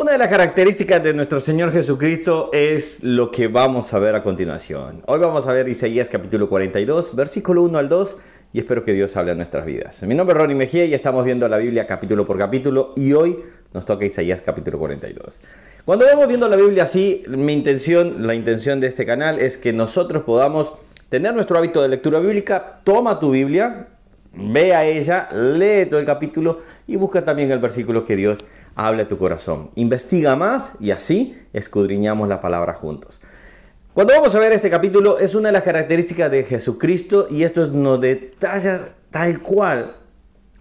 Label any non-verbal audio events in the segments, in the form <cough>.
Una de las características de nuestro Señor Jesucristo es lo que vamos a ver a continuación. Hoy vamos a ver Isaías capítulo 42, versículo 1 al 2 y espero que Dios hable a nuestras vidas. Mi nombre es Ronnie Mejía y estamos viendo la Biblia capítulo por capítulo y hoy nos toca Isaías capítulo 42. Cuando vamos viendo la Biblia así, mi intención, la intención de este canal es que nosotros podamos tener nuestro hábito de lectura bíblica. Toma tu Biblia, ve a ella, lee todo el capítulo y busca también el versículo que Dios hable a tu corazón. Investiga más y así escudriñamos la palabra juntos. Cuando vamos a ver este capítulo es una de las características de Jesucristo y esto nos detalla tal cual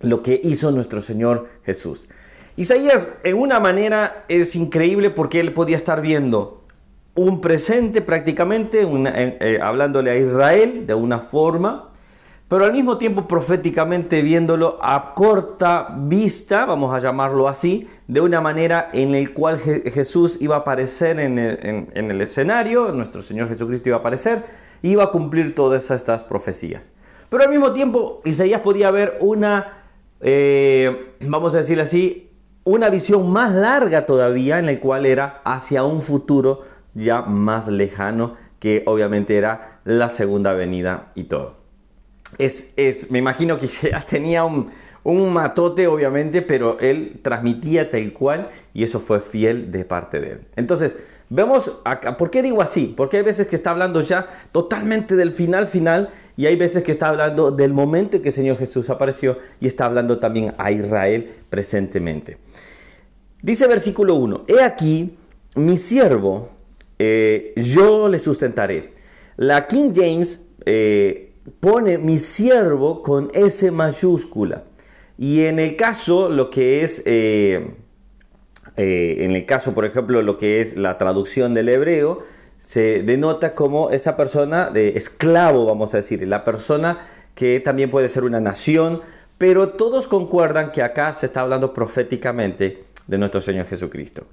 lo que hizo nuestro Señor Jesús. Isaías en una manera es increíble porque él podía estar viendo un presente prácticamente, eh, eh, hablándole a Israel de una forma, pero al mismo tiempo proféticamente viéndolo a corta vista, vamos a llamarlo así, de una manera en la cual Jesús iba a aparecer en el, escenario, nuestro Señor Jesucristo iba a aparecer, iba a cumplir todas estas profecías. Pero al mismo tiempo Isaías podía ver una, eh, vamos a decir así, una visión más larga todavía en la cual era hacia un futuro ya más lejano que obviamente era la segunda venida y todo es, es, me imagino que <laughs> tenía un, un matote obviamente, pero él transmitía tal cual y eso fue fiel de parte de él. Entonces, vemos acá, ¿por qué digo así? Porque hay veces que está hablando ya totalmente del final final y hay veces que está hablando del momento en que el Señor Jesús apareció y está hablando también a Israel presentemente. Dice versículo 1, he aquí mi siervo, eh, yo le sustentaré. La King James eh, pone mi siervo con S mayúscula. Y en el caso, lo que es, eh, eh, en el caso, por ejemplo, lo que es la traducción del hebreo, se denota como esa persona de esclavo, vamos a decir, la persona que también puede ser una nación, pero todos concuerdan que acá se está hablando proféticamente de nuestro Señor Jesucristo.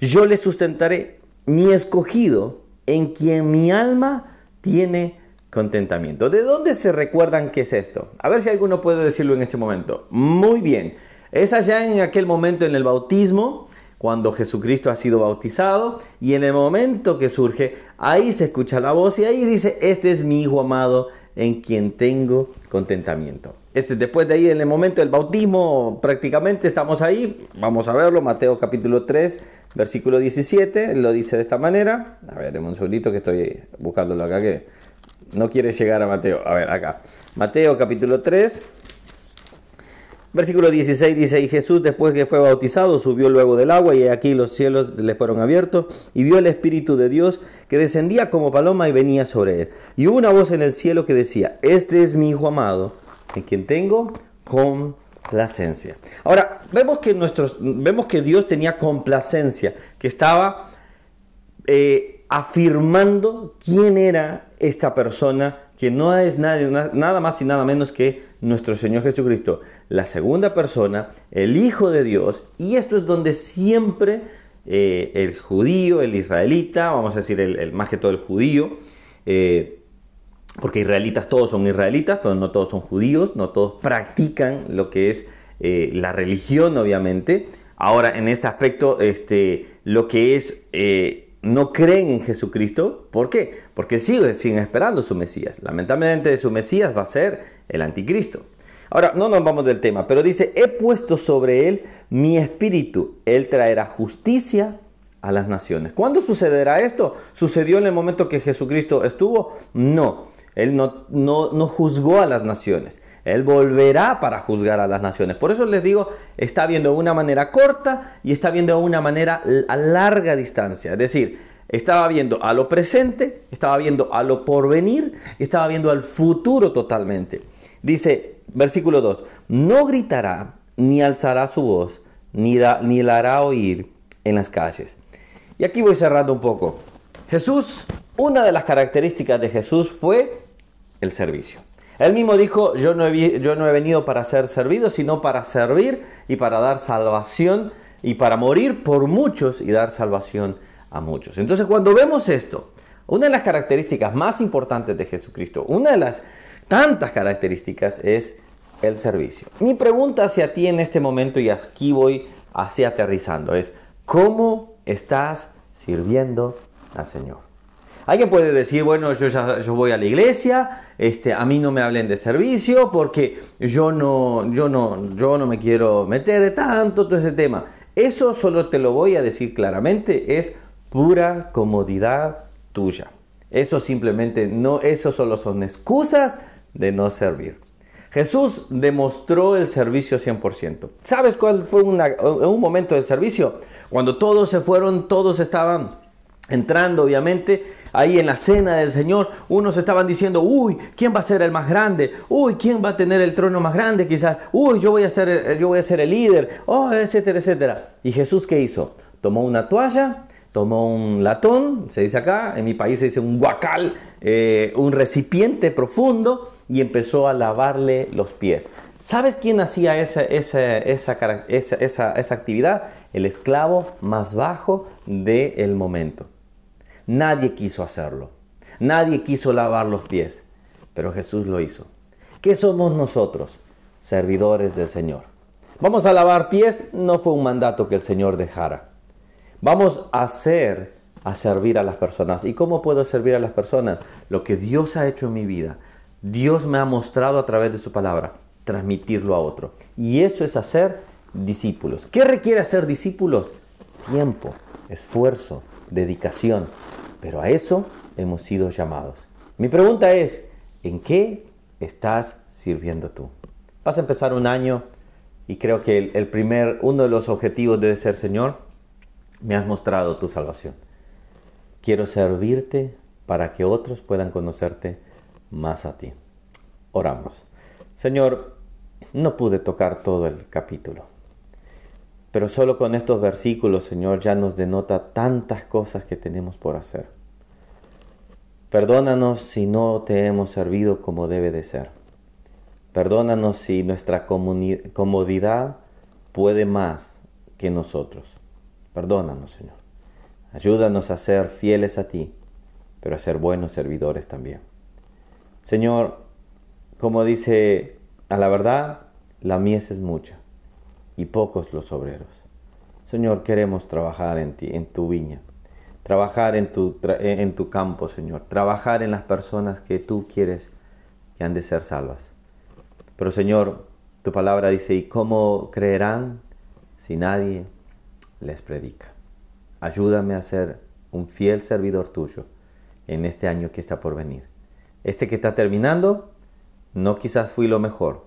Yo le sustentaré mi escogido en quien mi alma tiene contentamiento. ¿De dónde se recuerdan qué es esto? A ver si alguno puede decirlo en este momento. Muy bien. Es allá en aquel momento en el bautismo, cuando Jesucristo ha sido bautizado, y en el momento que surge, ahí se escucha la voz y ahí dice, este es mi Hijo amado en quien tengo contentamiento. Este, después de ahí, en el momento del bautismo, prácticamente estamos ahí. Vamos a verlo, Mateo capítulo 3, versículo 17, lo dice de esta manera. A ver, un segundito que estoy buscándolo acá que no quiere llegar a Mateo. A ver, acá. Mateo capítulo 3. Versículo 16 dice, y Jesús después que fue bautizado subió luego del agua y aquí los cielos le fueron abiertos y vio el Espíritu de Dios que descendía como paloma y venía sobre él. Y hubo una voz en el cielo que decía, este es mi Hijo amado, en quien tengo complacencia. Ahora, vemos que, nuestros, vemos que Dios tenía complacencia, que estaba eh, afirmando quién era esta persona que no es nada más y nada menos que nuestro Señor Jesucristo, la segunda persona, el Hijo de Dios, y esto es donde siempre eh, el judío, el israelita, vamos a decir el, más que todo el judío, eh, porque israelitas todos son israelitas, pero no todos son judíos, no todos practican lo que es eh, la religión, obviamente. Ahora, en este aspecto, este, lo que es no creen en Jesucristo. ¿Por qué? Porque siguen, siguen esperando su Mesías. Lamentablemente su Mesías va a ser el anticristo. Ahora, no nos vamos del tema, pero dice, he puesto sobre él mi espíritu. Él traerá justicia a las naciones. ¿Cuándo sucederá esto? ¿Sucedió en el momento que Jesucristo estuvo? No, él no, no, no juzgó a las naciones. Él volverá para juzgar a las naciones. Por eso les digo, está viendo de una manera corta y está viendo de una manera a larga distancia. Es decir, estaba viendo a lo presente, estaba viendo a lo porvenir estaba viendo al futuro totalmente. Dice, versículo 2, no gritará ni alzará su voz, ni, ni la hará oír en las calles. Y aquí voy cerrando un poco. Jesús, una de las características de Jesús fue el servicio. Él mismo dijo, yo no, he, venido para ser servido, sino para servir y para dar salvación y para morir por muchos y dar salvación a muchos. Entonces cuando vemos esto, una de las características más importantes de Jesucristo, una de las tantas características es el servicio. Mi pregunta hacia ti en este momento, y aquí voy hacia aterrizando, es, ¿Cómo estás sirviendo al Señor? Alguien puede decir, bueno, yo ya yo voy a la iglesia, este, a mí no me hablen de servicio porque yo no, yo no, yo no me quiero meter tanto todo ese tema. Eso solo te lo voy a decir claramente, es pura comodidad tuya. Eso simplemente no, eso solo son excusas de no servir. Jesús demostró el servicio 100%. ¿Sabes cuál fue un momento del servicio? Cuando todos se fueron, todos estaban entrando, obviamente, ahí en la cena del Señor, unos estaban diciendo, uy, ¿quién va a ser el más grande? Uy, ¿quién va a tener el trono más grande? Quizás, uy, yo voy a ser, yo voy a ser el líder, oh, etcétera, etcétera. ¿Y Jesús qué hizo? Tomó una toalla, tomó un latón, se dice acá, en mi país se dice un guacal, eh, un recipiente profundo, y empezó a lavarle los pies. ¿Sabes quién hacía esa, esa, esa, esa actividad? El esclavo más bajo del momento. Nadie quiso hacerlo. Nadie quiso lavar los pies. Pero Jesús lo hizo. ¿Qué somos nosotros? Servidores del Señor. Vamos a lavar pies. No fue un mandato que el Señor dejara. Vamos a hacer, a servir a las personas. ¿Y cómo puedo servir a las personas? Lo que Dios ha hecho en mi vida. Dios me ha mostrado a través de su palabra. Transmitirlo a otro. Y eso es hacer discípulos. ¿Qué requiere hacer discípulos? Tiempo, esfuerzo, dedicación. Pero a eso hemos sido llamados. Mi pregunta es, ¿en qué estás sirviendo tú? Vas a empezar un año y creo que el, primer, uno de los objetivos debe ser, Señor, me has mostrado tu salvación. Quiero servirte para que otros puedan conocerte más a ti. Oramos. Señor, no pude tocar todo el capítulo, pero solo con estos versículos, Señor, ya nos denota tantas cosas que tenemos por hacer. Perdónanos si no te hemos servido como debe de ser. Perdónanos si nuestra comodidad puede más que nosotros. Perdónanos, Señor. Ayúdanos a ser fieles a ti, pero a ser buenos servidores también. Señor, como dice, a la verdad, la mies es mucha y pocos los obreros. Señor, queremos trabajar en ti, en tu viña, trabajar en tu, en tu campo, Señor, trabajar en las personas que tú quieres que han de ser salvas. Pero Señor, tu palabra dice, ¿y cómo creerán si nadie les predica? Ayúdame a ser un fiel servidor tuyo en este año que está por venir. Este que está terminando, no quizás fui lo mejor,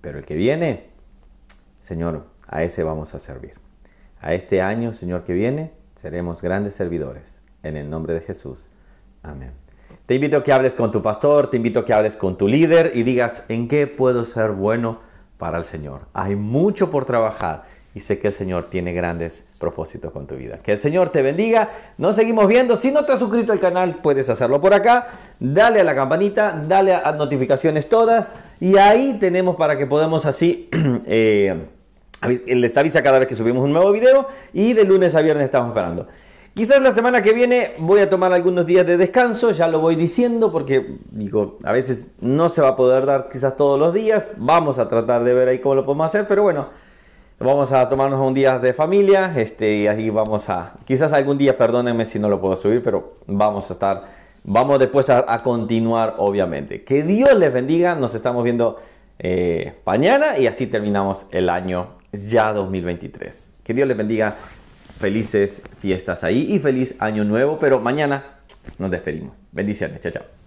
pero el que viene, Señor, a ese vamos a servir. A este año, Señor, que viene, seremos grandes servidores. En el nombre de Jesús. Amén. Te invito a que hables con tu pastor, te invito a que hables con tu líder y digas, ¿en qué puedo ser bueno para el Señor? Hay mucho por trabajar y sé que el Señor tiene grandes propósitos con tu vida. Que el Señor te bendiga. Nos seguimos viendo. Si no te has suscrito al canal, puedes hacerlo por acá. Dale a la campanita, dale a notificaciones todas y ahí tenemos para que podamos así... <clears throat> Eh, les avisa cada vez que subimos un nuevo video y de lunes a viernes estamos esperando. Quizás la semana que viene voy a tomar algunos días de descanso, ya lo voy diciendo porque digo, a veces no se va a poder dar quizás todos los días, vamos a tratar de ver ahí cómo lo podemos hacer, pero bueno, vamos a tomarnos un día de familia, este, y ahí vamos a, quizás algún día, perdónenme si no lo puedo subir, pero vamos a estar, vamos después a, continuar obviamente. Que Dios les bendiga, nos estamos viendo eh, mañana y así terminamos el año ya 2023. Que Dios les bendiga. Felices fiestas ahí y feliz año nuevo. Pero mañana nos despedimos. Bendiciones. Chao, chao.